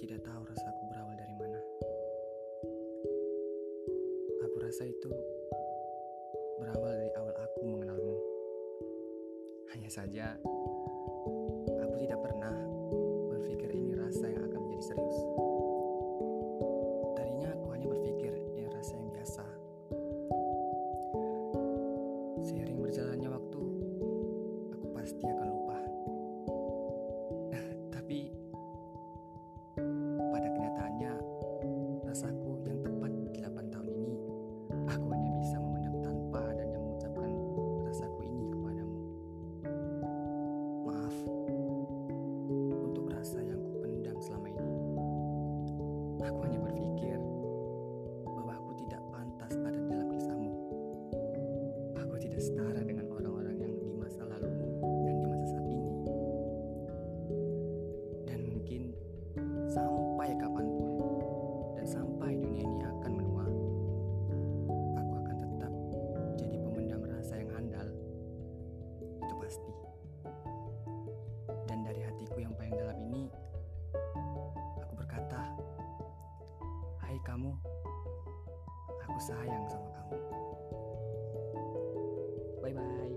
Tidak tahu rasa aku berawal dari mana. Aku rasa itu berawal dari awal aku mengenalmu. Hanya saja, Aku hanya berpikir bahwa aku tidak pantas ada dalam kisahmu. Aku tidak setara dengan orang-orang yang di masa lalumu dan di masa saat ini. Dan mungkin sampai kapan pun dan sampai dunia ini akan menua, aku akan tetap jadi pemendam rasa yang handal. Itu pasti. Hai kamu, aku sayang sama kamu. Bye-bye.